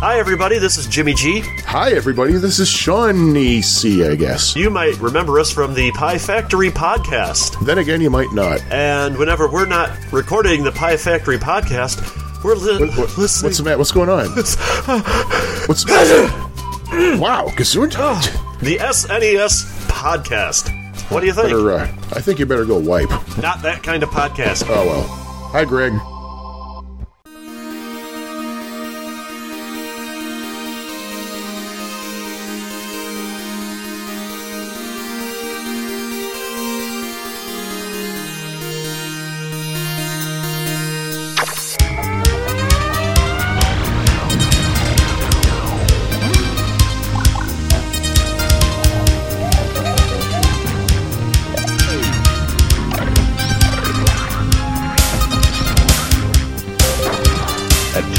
Hi, everybody. This is Jimmy G. Hi, everybody. This is C, I guess. You might remember us from the Pie Factory podcast. Then again, you might not. And whenever we're not recording the Pie Factory podcast, we're li- What, what- listening. what's the matter? What's going on? what's wow, Gesundheit. the SNES podcast. What do you think? Better, uh, I think you better go wipe. Not that kind of podcast. Oh well. Hi, Greg.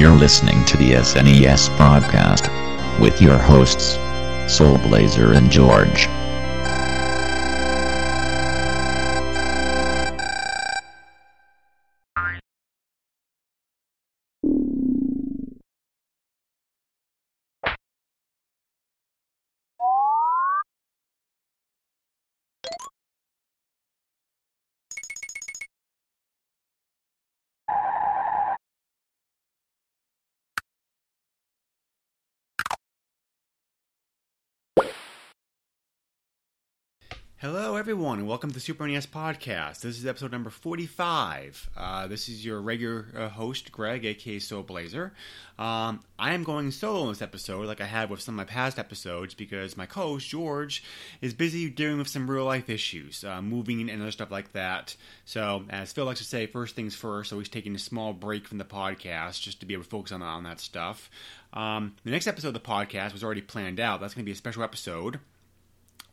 You're listening to the SNES podcast with your hosts, Soul Blazer and George. Hello, everyone, and welcome to Super NES Podcast. This is episode number 45. Uh, this is your regular uh, host, Greg, aka Soul Blazer. Um, I am going solo in this episode, like I have with some of my past episodes, because my co host, George, is busy dealing with some real life issues, uh, moving and other stuff like that. So, as Phil likes to say, first things first, so he's taking a small break from the podcast just to be able to focus on, on that stuff. Um, the next episode of the podcast was already planned out. That's going to be a special episode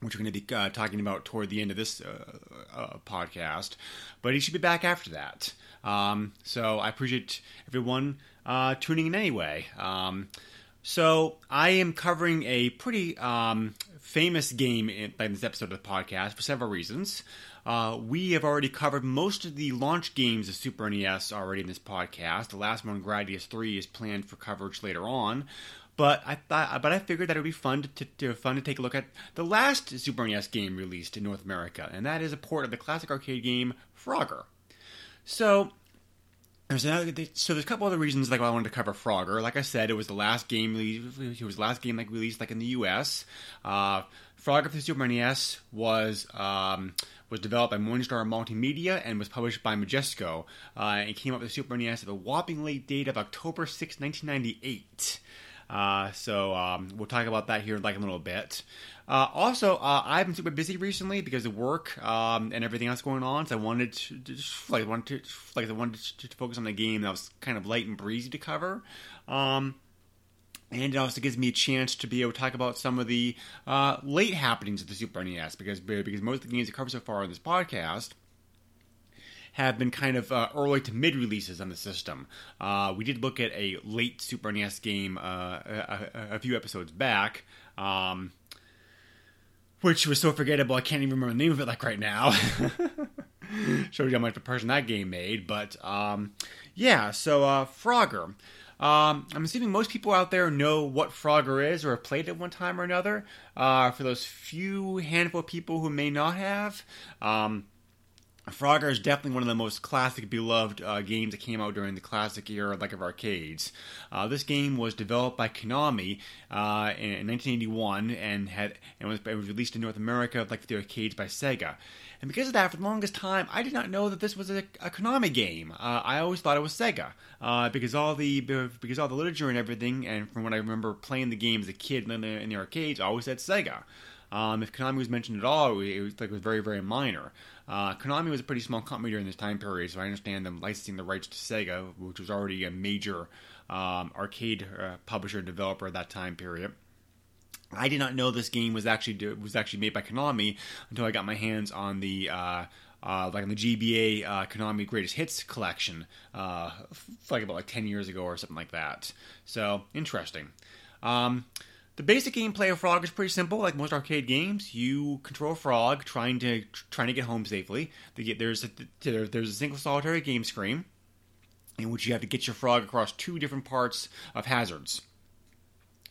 which we're going to be uh, talking about toward the end of this uh, uh, podcast. But he should be back after that. Um, so I appreciate everyone uh, tuning in anyway. Um, so I am covering a pretty um, famous game in, in this episode of the podcast for several reasons. Uh, we have already covered most of the launch games of Super NES already in this podcast. The last one, Gradius 3, is planned for coverage later on. But I thought, but I figured that it would be fun to, to fun to take a look at the last Super NES game released in North America, and that is a port of the classic arcade game Frogger. So there's another, so there's a couple other reasons like why I wanted to cover Frogger. Like I said, it was the last game it was the last game like released like in the U.S. Uh, Frogger for the Super NES was um, was developed by Morningstar Multimedia and was published by Majesco. Uh, and came out with the Super NES at a whopping late date of October 6, 1998. Uh, so um, we'll talk about that here in like a little bit. Uh, also, uh, I've been super busy recently because of work um, and everything else going on. So I wanted to like wanted to like I wanted to, to focus on a game that was kind of light and breezy to cover. Um, and it also gives me a chance to be able to talk about some of the uh, late happenings of the Super NES because because most of the games I cover so far on this podcast have been kind of uh, early to mid releases on the system. Uh, we did look at a late Super NES game uh, a, a, few episodes back, um, which was so forgettable I can't even remember the name of it like right now. Shows you how much of a person that game made, but um, yeah. So uh, Frogger. Um, I'm assuming most people out there know what Frogger is or have played it one time or another. Uh, for those few handful of people who may not have, um, Frogger is definitely one of the most classic, beloved uh, games that came out during the classic era, like of arcades. Uh, this game was developed by Konami uh, in, in 1981 and had and was, was released in North America, like the arcades, by Sega. And because of that, for the longest time, I did not know that this was a, a Konami game. Uh, I always thought it was Sega uh, because all the because all the literature and everything, and from what I remember playing the game as a kid in the, in the arcades, I always said Sega. Um, if Konami was mentioned at all, it was like it was very very minor. Uh, Konami was a pretty small company during this time period, so I understand them licensing the rights to Sega, which was already a major um, arcade uh, publisher and developer at that time period. I did not know this game was actually was actually made by Konami until I got my hands on the uh, uh, like on the GBA uh, Konami Greatest Hits collection, uh, like about like ten years ago or something like that. So interesting. Um, the basic gameplay of Frog is pretty simple. Like most arcade games, you control a frog trying to trying to get home safely. There's a, there's a single solitary game screen in which you have to get your frog across two different parts of hazards.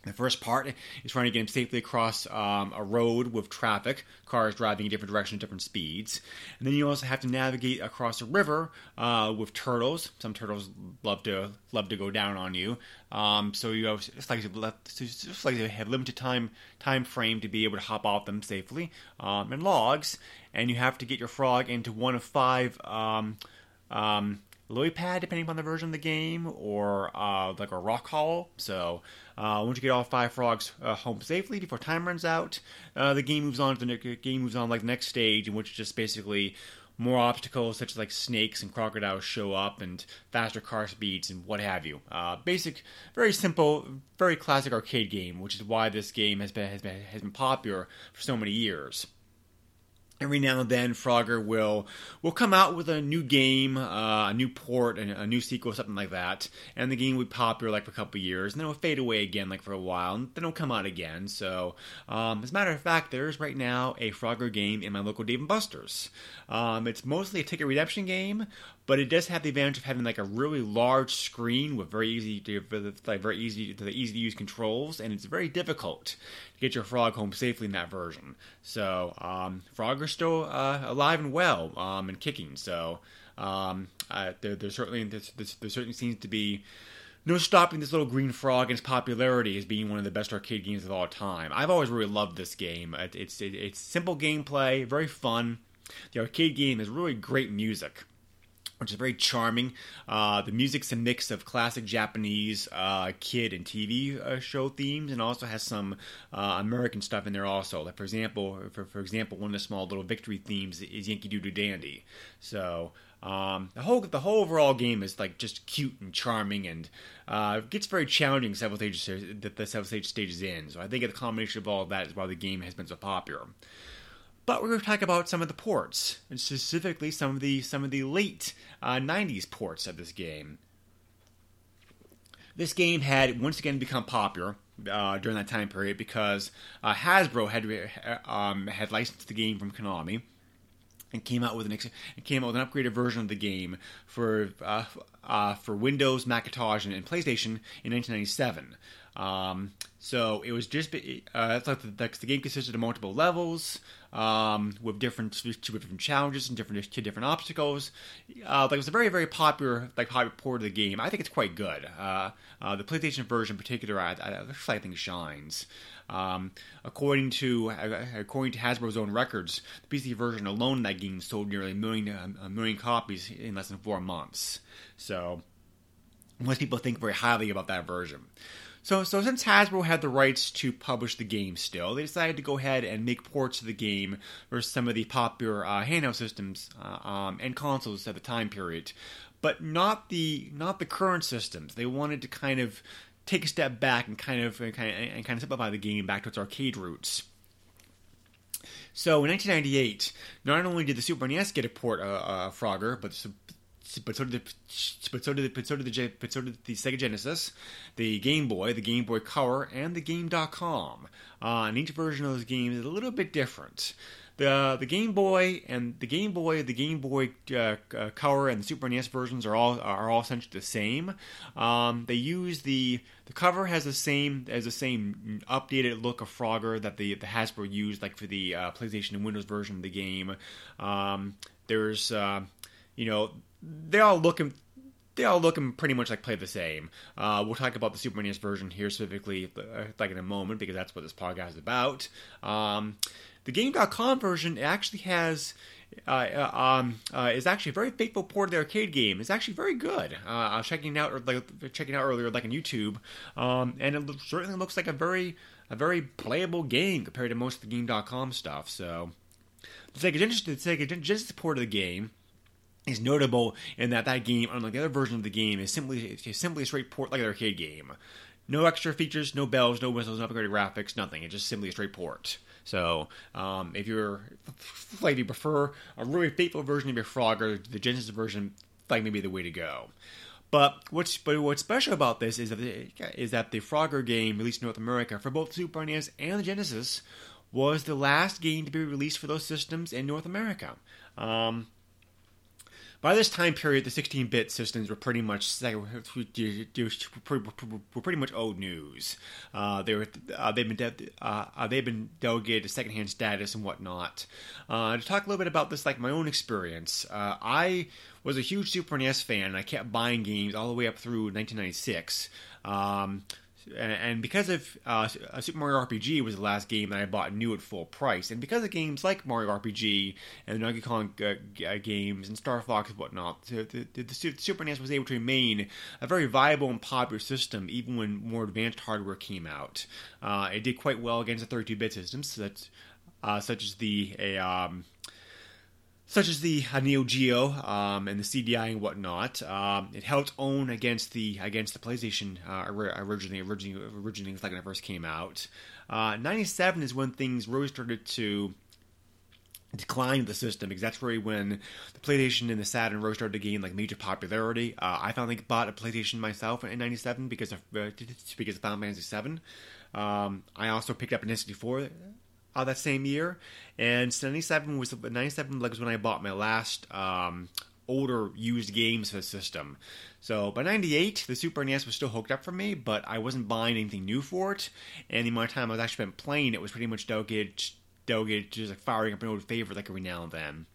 The first part is trying to get him safely across um, a road with traffic, cars driving in different directions, at different speeds. And then you also have to navigate across a river uh, with turtles. Some turtles love to love to go down on you. Um, so you have it's like it's like they have limited time time frame to be able to hop off them safely. Um, and logs, and you have to get your frog into one of five. Lily pad, depending upon the version of the game, or uh, like a rock hall. So uh, once you get all five frogs uh, home safely before time runs out, uh, the game moves on to the game moves on like the next stage, in which just basically more obstacles such as like snakes and crocodiles show up, and faster car speeds and what have you. Uh, basic, very simple, very classic arcade game, which is why this game has been has been has been popular for so many years every now and then Frogger will will come out with a new game, uh, a new port, a, a new sequel, something like that, and the game will be popular like for a couple years, and then it'll fade away again like for a while, and then it'll come out again. So, um, as a matter of fact, there's right now a Frogger game in my local Dave & Buster's. Um, it's mostly a ticket redemption game, but it does have the advantage of having like a really large screen with very easy to like very easy to easy to use controls, and it's very difficult to get your frog home safely in that version. So um, frog are still uh, alive and well um, and kicking. So um, uh, there, certainly there, there certainly seems to be no stopping this little green frog and its popularity as being one of the best arcade games of all time. I've always really loved this game. It's it's simple gameplay, very fun. The arcade game has really great music which is very charming. Uh, the music's a mix of classic Japanese uh, kid and TV uh, show themes, and also has some uh, American stuff in there also. Like for example, for, for example, one of the small little victory themes is Yankee Doodle Dandy. So um, the whole the whole overall game is like just cute and charming, and uh, gets very challenging several stages that the several stage stages in. So I think the combination of all of that is why the game has been so popular. But we're going to talk about some of the ports, and specifically some of the some of the late uh, '90s ports of this game. This game had once again become popular uh, during that time period because uh, Hasbro had uh, um, had licensed the game from Konami and came out with an ex- came out with an upgraded version of the game for uh, uh, for Windows, Macintosh, and, PlayStation in 1997. Um, so it was just uh, it's like the, the, game consisted of multiple levels um, with different different challenges and different different obstacles. Uh, like it was a very very popular like popular port of the game. I think it's quite good. Uh, uh, the PlayStation version in particular, I, I, I think shines. Um, according to uh, according to Hasbro's own records, the PC version alone of that game sold nearly a million a million copies in less than four months. So most people think very highly about that version. So, so since Hasbro had the rights to publish the game still, they decided to go ahead and make ports of the game for some of the popular uh, handheld systems uh, um, and consoles at the time period, but not the not the current systems. They wanted to kind of take a step back and kind of and kind of, and kind of simplify the game back to its arcade roots. So in 1998, not only did the Super NES get a port of uh, uh, Frogger, but but the but but the but the Sega Genesis, the Game Boy, the Game Boy Color, and the Game.com. Uh, and each version of those games is a little bit different. The the Game Boy and the Game Boy, the Game Boy uh, uh, Color, and the Super NES versions are all are all essentially the same. Um, they use the the cover has the same as the same updated look of Frogger that the the Hasbro used like for the uh, PlayStation and Windows version of the game. Um, there's uh, you know they all look they all look and pretty much like play the same. Uh, we'll talk about the Super NES version here specifically, uh, like in a moment, because that's what this podcast is about. Um, the Game.com version actually has uh, uh, um, uh, is actually a very faithful port of the arcade game. It's actually very good. Uh, I was checking out like checking out earlier, like on YouTube, um, and it certainly looks like a very a very playable game compared to most of the Game.com stuff. So, the Sega Genesis, the Sega Genesis port of the game is notable in that that game, unlike the other version of the game, is simply is simply a straight port like an arcade game. No extra features, no bells, no whistles, no upgraded graphics, nothing. It's just simply a straight port. So, um, if you're like you prefer a really faithful version of your Frogger, the Genesis version like maybe the way to go. But what's but what's special about this is that the, is that the Frogger game released in North America for both Super NES and the Genesis was the last game to be released for those systems in North America. Um, by this time period, the 16-bit systems were pretty much were pretty much old news. Uh, they were uh, they've been de- uh, they've been delegated to secondhand status and whatnot. Uh, to talk a little bit about this, like my own experience, uh, I was a huge Super NES fan. and I kept buying games all the way up through 1996. Um, and because of uh, Super Mario RPG was the last game that I bought new at full price, and because of games like Mario RPG and the Donkey Kong uh, uh, games and Star Fox and whatnot, the, the, the, Super NES was able to remain a very viable and popular system even when more advanced hardware came out. Uh, it did quite well against the 32-bit systems, such, uh, such as the um, such as the Neo Geo um, and the CDI and whatnot. Um, it helped own against the against the PlayStation uh, originally originally originally like when it first came out. Uh, Ninety seven is when things really started to decline the system because that's really when the PlayStation and the Saturn really started to gain like major popularity. Uh, I finally bought a PlayStation myself in '97 because of uh, because of Final Fantasy VII. Um, I also picked up an N64 uh, that same year, and 97 was 97 was when I bought my last um, older used games for the system. So by 98, the Super NES was still hooked up for me, but I wasn't buying anything new for it, and the amount of time I was actually spent playing it was pretty much delegated to just like firing up an old favorite like every now and then.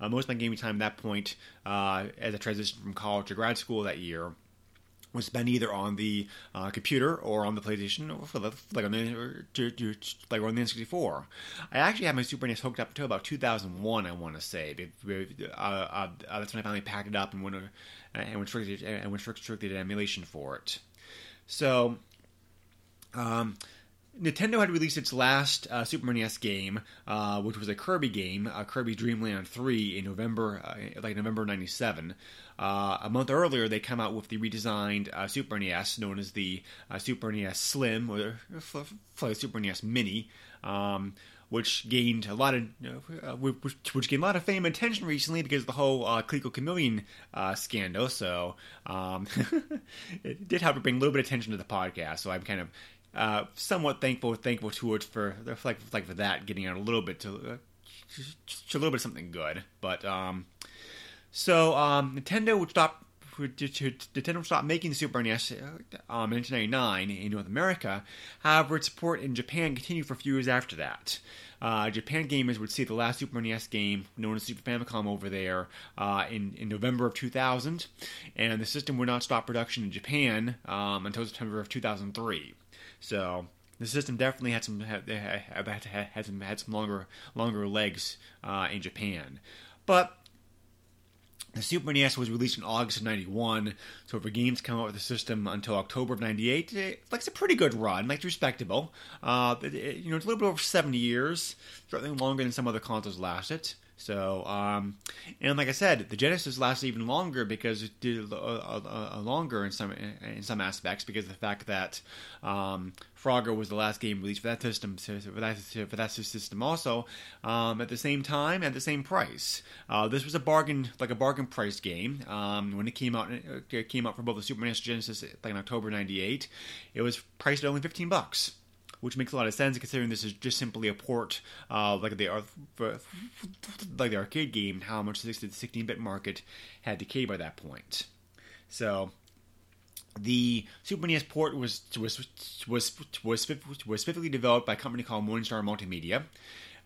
Uh, most of my gaming time at that point, uh, as I transitioned from college to grad school that year, was spent either on the uh, computer or on the PlayStation, or the, like on the like on the N64. I actually had my Super NES hooked up until about 2001. I want to say, uh, uh, that's when I finally packed it up and went uh, and went strictly and went strictly to emulation for it. So. Um, Nintendo had released its last uh, Super NES game, uh, which was a Kirby game, uh, Kirby Dream Land 3, in November, uh, like November '97. Uh, a month earlier, they come out with the redesigned uh, Super NES, known as the Super NES Slim or Super NES Mini. Um, which gained a lot of uh, which, which, gained a lot of fame and attention recently because of the whole uh, Chameleon uh, scandal. So um, it did help bring a little bit of attention to the podcast. So I'm kind of uh, somewhat thankful thankful to it for like like for that getting out a little bit to uh, a little bit of something good. But um, so um, Nintendo would stop. Nintendo would stop making the Super NES um, in 1999 in North America. However, its support in Japan continued for a few years after that. Uh, Japan gamers would see the last Super NES game, known as Super Famicom, over there uh, in, in November of 2000, and the system would not stop production in Japan um, until September of 2003. So the system definitely had some had, had, had some had some longer longer legs uh, in Japan, but. The Super NES was released in August of '91, so for games come out with the system until October of '98, it, like it's a pretty good run, like it's respectable. Uh, it, you know, it's a little bit over 70 years, certainly longer than some other consoles lasted. So, um, and like I said, the Genesis lasted even longer because it did a, a, a longer in some in some aspects because of the fact that um, Frogger was the last game released for that system for that for that system also um, at the same time at the same price. Uh, this was a bargain like a bargain price game um, when it came out. It came out for both the Super NES Genesis like in October '98. It was priced at only 15 bucks which makes a lot of sense considering this is just simply a port, like the like the arcade game, how much the 16-bit market had decayed by that point. So the Super NES port was was was was, was specifically developed by a company called Morningstar Multimedia,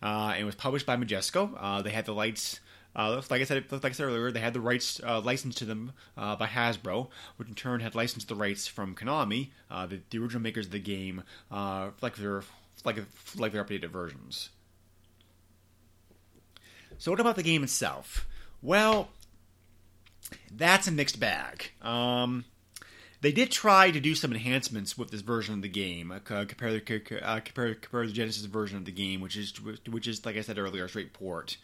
uh, and was published by Majesco. Uh, they had the lights uh, like I said, like I said earlier, they had the rights uh, licensed to them uh, by Hasbro, which in turn had licensed the rights from Konami, uh, the, the, original makers of the game, uh, like their like like their updated versions. So, what about the game itself? Well, that's a mixed bag. Um, they did try to do some enhancements with this version of the game, uh, compared to uh, compare compare the Genesis version of the game, which is which is like I said earlier, a straight port.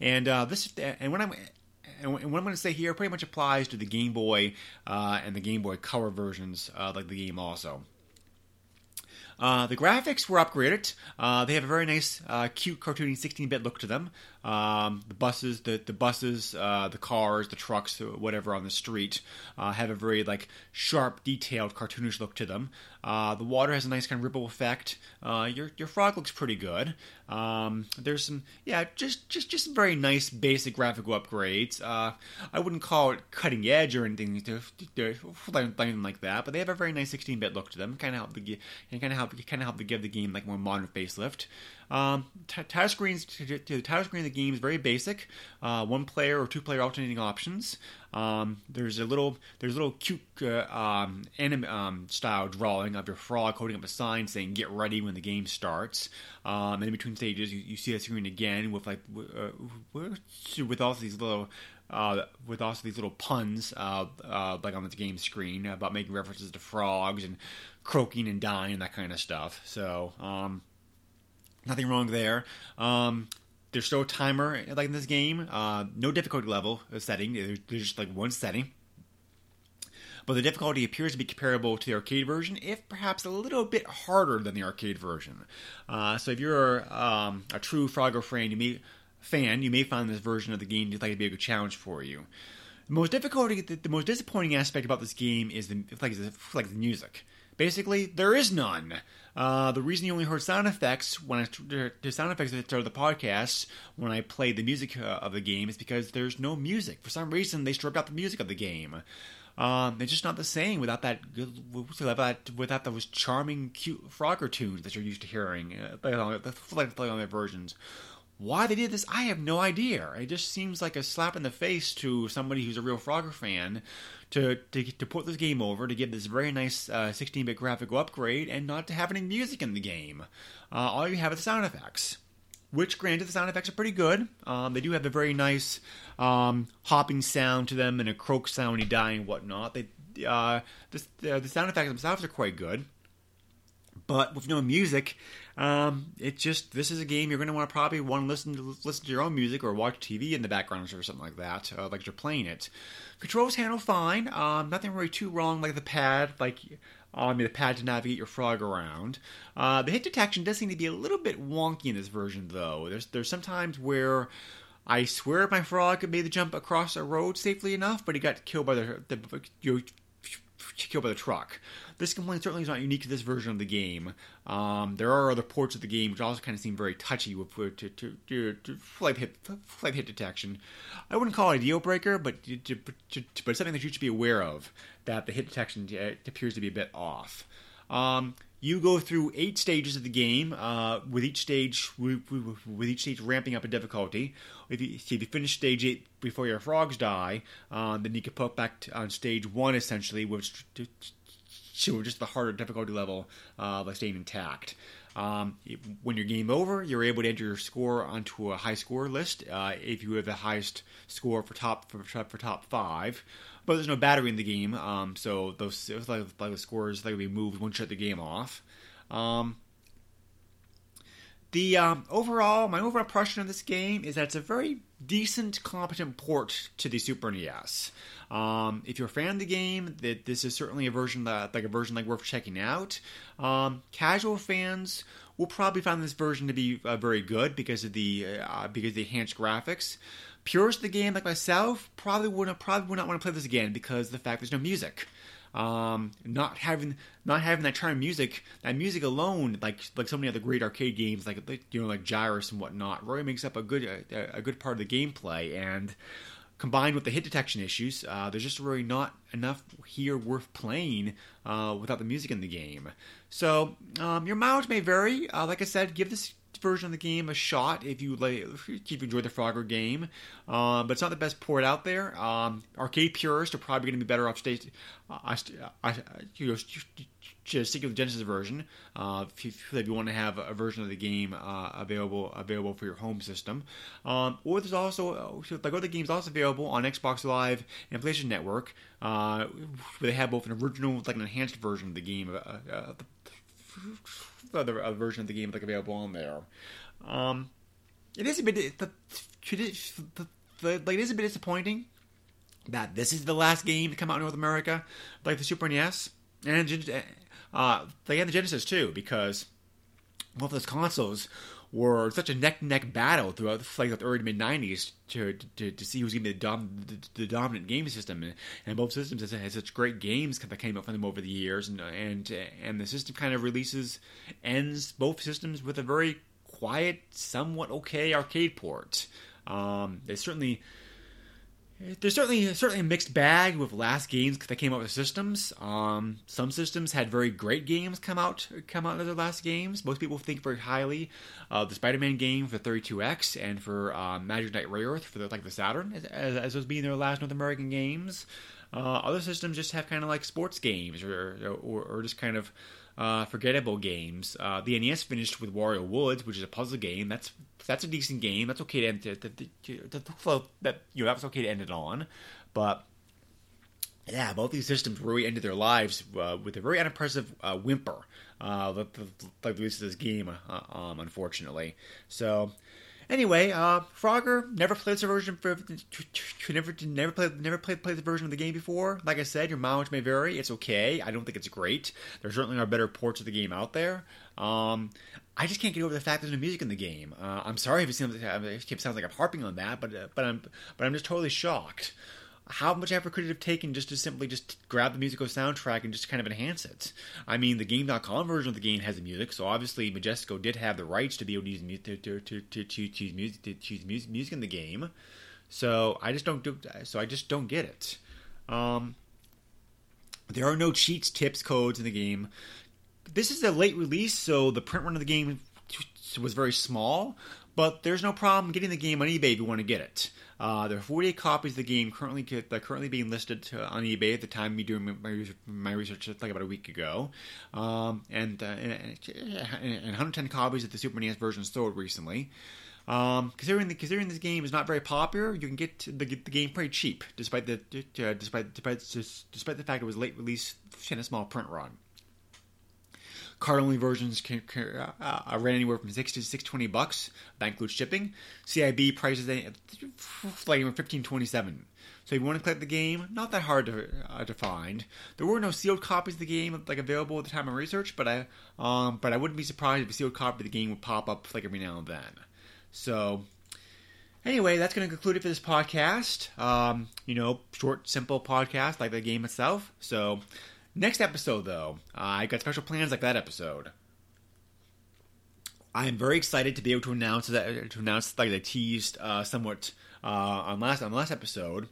And uh, this and when I'm and what I'm going to say here pretty much applies to the Game Boy uh, and the Game Boy Color versions, uh, like the game also. Uh, the graphics were upgraded. Uh, they have a very nice, uh, cute, cartoony 16-bit look to them. Um, the buses, the the buses, uh, the cars, the trucks, whatever on the street, uh, have a very like sharp, detailed, cartoonish look to them. Uh, the water has a nice kind of ripple effect. your your frog looks pretty good. Um, there's some, yeah, just just just very nice basic graphical upgrades. I wouldn't call it cutting edge or anything to, like that, but they have a very nice 16-bit look to them. Kind of help the kind of help kind of help to give the game like more modern facelift. Um, t- title screens the title screen of the game is very basic. Uh, one player or two player alternating options. Um, there's a little there's a little cute uh, um, anime um, style drawing of your frog holding up a sign saying "Get ready" when the game starts. Um, and in between stages, you, you see that screen again with like uh, with all these little uh, with also these little puns, uh, uh, like on the game screen, about making references to frogs and croaking and dying and that kind of stuff. So, um, nothing wrong there. Um, there's no timer like in this game. Uh, no difficulty level setting. There's just like one setting. But the difficulty appears to be comparable to the arcade version, if perhaps a little bit harder than the arcade version. Uh, so if you're um, a true Frogger fan, you may fan, you may find this version of the game just like to be a good challenge for you. The most difficulty, the, the most disappointing aspect about this game is the like, like the music. Basically, there is none. Uh, the reason you only heard sound effects when I the sound effects at the start of the podcast when I played the music uh, of the game is because there's no music. For some reason, they stripped out the music of the game. Um, it's just not the same without that good, without that without those charming, cute Frogger tunes that you're used to hearing, uh, like on, like on their versions. Why they did this, I have no idea. It just seems like a slap in the face to somebody who's a real Frogger fan to, to, to put this game over, to give this very nice 16 uh, bit graphical upgrade, and not to have any music in the game. Uh, all you have is sound effects. Which, granted, the sound effects are pretty good. Um, they do have a very nice um, hopping sound to them and a croak sound when you die and whatnot. They, uh, the, the sound effects themselves are quite good but with no music, um, it just this is a game you're going to want to probably want to listen to listen to your own music or watch TV in the background or something like that, uh, like you're playing it. Controls handle fine, um, nothing really too wrong like the pad, like uh, I mean the pad to navigate your frog around. Uh, the hit detection does seem to be a little bit wonky in this version though. There's there's sometimes where I swear my frog made the jump across a road safely enough, but he got killed by the, the killed by the truck. This complaint certainly is not unique to this version of the game. Um, there are other ports of the game which also kind of seem very touchy with to, to, to, to flight hit flight hit detection. I wouldn't call it a deal breaker, but but something that you should be aware of that the hit detection uh, appears to be a bit off. Um, you go through eight stages of the game, uh, with each stage with, each stage ramping up in difficulty. If you, if you finish stage eight before your frogs die, uh, then you can put back on stage one essentially, which to just the harder difficulty level uh, by staying intact. Um, when you're game over, you're able to enter your score onto a high score list uh, if you have the highest score for top for, for top five. But there's no battery in the game, um, so those like, like the scores like be moved won't shut the game off. Um, the um, overall, my overall impression of this game is that it's a very decent, competent port to the Super NES. Um, if you're a fan of the game, that this is certainly a version that like a version like worth checking out. Um, casual fans will probably find this version to be uh, very good because of the uh, because of the enhanced graphics. Purists of the game like myself probably would not probably would not want to play this again because the fact there's no music. Um, not having not having that charm music, that music alone, like like so many other great arcade games, like you know like Gyruss and whatnot, really makes up a good a, a good part of the gameplay. And combined with the hit detection issues, uh, there's just really not enough here worth playing uh, without the music in the game. So um, your mileage may vary. Uh, like I said, give this version of the game a shot if you like, if you enjoy the Frogger game, um, but it's not the best port out there. Um, arcade purists are probably going to be better off state, uh, uh, you know, just stick with the Genesis version uh, if, you, if, you, want to have a version of the game uh, available available for your home system. Um, or there's also uh, like other games also available on Xbox Live and PlayStation Network, uh, where they have both an original like an enhanced version of the game. Other a version of the game like available on there. Um, it is a bit the, the, the, like it is a bit disappointing that this is the last game to come out in North America, like the Super NES and uh, they had the Genesis too, because both those consoles were such a neck neck battle throughout the, like, the early mid '90s to, to, to see who's going to be the, dom, the, the, dominant game system, and, and both systems had such great games that came out from them over the years, and and and the system kind of releases ends both systems with a very quiet, somewhat okay arcade port. Um, they certainly there's certainly certainly a mixed bag with last games that came out with systems. Um, some systems had very great games come out come out of their last games. Most people think very highly of the Spider-Man game for 32X and for um, Magic Knight Rayearth for the, like the Saturn as, as, those being their last North American games. Uh, other systems just have kind of like sports games or or, or just kind of uh, forgettable games. Uh, the NES finished with Wario Woods, which is a puzzle game. That's that's a decent game. That's okay to end to, to, to, to that you know that was okay to end it on, but yeah, both these systems really ended their lives uh, with a very unimpressive uh, whimper, uh, the release of this game, uh, um, unfortunately. So Anyway, uh, Frogger never played this version for never never played never played played the version of the game before. Like I said, your mileage may vary. It's okay. I don't think it's great. There certainly are better ports of the game out there. Um, I just can't get over the fact there's no music in the game. Uh, I'm sorry if it seems it sounds like I'm harping on that, but uh, but I'm but I'm just totally shocked how much effort could it have taken just to simply just grab the musical soundtrack and just kind of enhance it? I mean, the Game.com version of the game has the music, so obviously Majesco did have the rights to be able to use to, to, to, to, to music to choose music, music in the game. So I just don't do. So I just don't get it. Um, there are no cheats, tips, codes in the game. This is a late release, so the print run of the game was very small. But there's no problem getting the game on eBay if you want to get it. Uh, there are 48 copies of the game currently that currently being listed to, on eBay at the time me doing my, my research like about a week ago, um, and, uh, and, and 110 copies of the Super NES version sold recently. Um, considering the, considering this game is not very popular, you can get the, the game pretty cheap, despite the uh, despite despite despite the fact it was late release and a small print run. Card only versions can, can uh, uh, ran anywhere from six to six twenty bucks. That includes shipping. CIB prices like fifteen twenty seven. So if you want to collect the game, not that hard to uh, to find. There were no sealed copies of the game like available at the time of research, but I um but I wouldn't be surprised if a sealed copy of the game would pop up like every now and then. So anyway, that's going to conclude it for this podcast. Um, you know, short, simple podcast like the game itself. So Next episode, though, uh, I got special plans like that episode. I am very excited to be able to announce that to announce like I teased uh, somewhat uh, on last on last episode.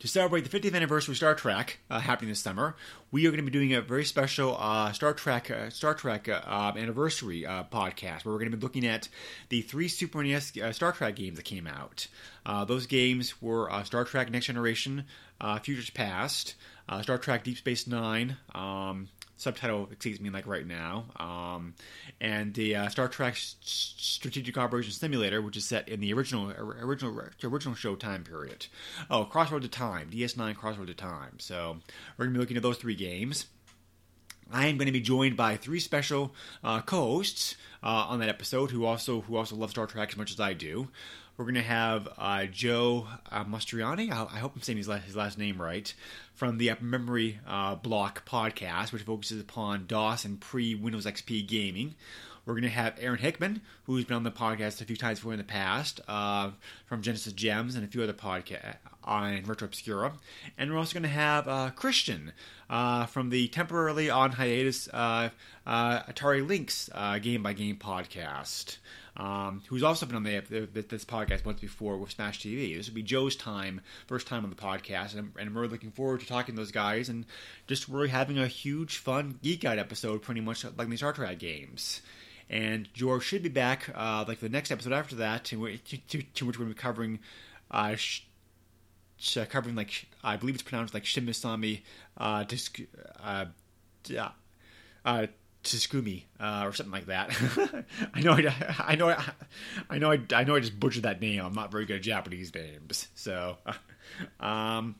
To celebrate the 50th anniversary of Star Trek uh, happening this summer, we are going to be doing a very special uh, Star Trek uh, Star Trek um, anniversary podcast where we're going to be looking at the three Super NES Star Trek games that came out. those games were Star Trek Next Generation, Futures Past, uh, Star Trek Deep Space Nine. Um, subtitle exceeds me like right now, um, and the uh, Star Trek Strategic Operations Simulator, which is set in the original original original show time period. Oh, Crossroad to Time, DS9 Crossroad to Time. So we're gonna be looking at those three games. I am going to be joined by three special uh, co-hosts uh, on that episode who also who also love Star Trek as much as I do. We're going to have uh, Joe uh. I, I, hope I'm saying his last, his last name right from the Upper Memory uh, Block podcast, which focuses upon DOS and pre Windows XP gaming. We're going to have Aaron Hickman, who's been on the podcast a few times before in the past, uh, from Genesis Gems and a few other podcasts on Retro Obscura. And we're also going to have uh, Christian uh, from the temporarily on hiatus uh, uh, Atari Lynx uh, Game by Game podcast um, who's also been on the, the, this podcast once before with Smash TV. This will be Joe's time, first time on the podcast, and and I'm really looking forward to talking to those guys and just really having a huge, fun geek out episode, pretty much like the Star Trek games. and George should be back uh, like the next episode after that, to, to, to, which we're going to be covering. Uh, sh- covering like I believe it's pronounced like Shimisami uh, uh, uh, uh, Tsuskumi uh, or something like that. I know, I, I know, I, I know, I, I know. I just butchered that name. I'm not very good at Japanese names, so. Um,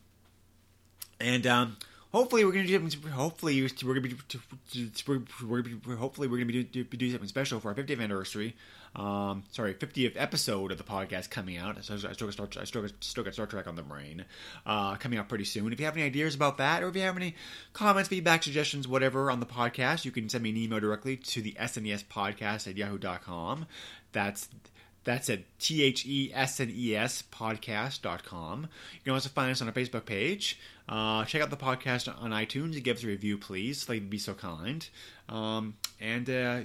and um, hopefully we're gonna do something. Hopefully we're gonna be. Hopefully we're gonna be doing something special for our 50th anniversary. Um, sorry, 50th episode of the podcast coming out. So I still got Star, I still got, still got Star Trek on the brain. Uh, coming out pretty soon. If you have any ideas about that, or if you have any comments, feedback, suggestions, whatever on the podcast, you can send me an email directly to the SNES podcast at yahoo.com. That's that's at T H E S N E S podcast.com. You can also find us on our Facebook page. Uh, check out the podcast on iTunes and give us a review, please. If you'd be so kind. Um, and uh,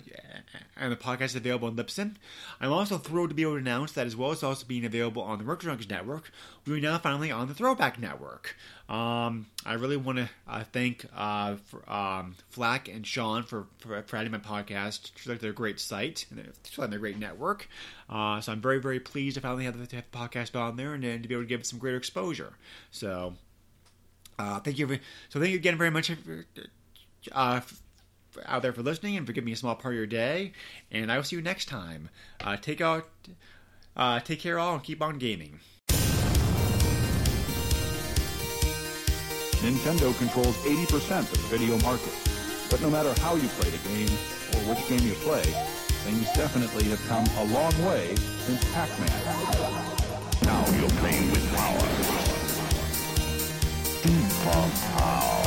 and the podcast is available on Libsyn. I'm also thrilled to be able to announce that as well as also being available on the Junkies Network, we are now finally on the Throwback Network. Um, I really want to uh, thank uh, for, um, Flack and Sean for, for, for adding my podcast to their great site and to their great network. Uh, so I'm very, very pleased to finally have the, have the podcast on there and, and to be able to give it some greater exposure. So uh, thank you. So thank you again very much for, uh, out there for listening and for giving me a small part of your day. And I will see you next time. Uh, take out, uh, take care all, and keep on gaming. Nintendo controls 80% of the video market. But no matter how you play the game, or which game you play, things definitely have come a long way since Pac-Man. Now you're playing with power. Deep power.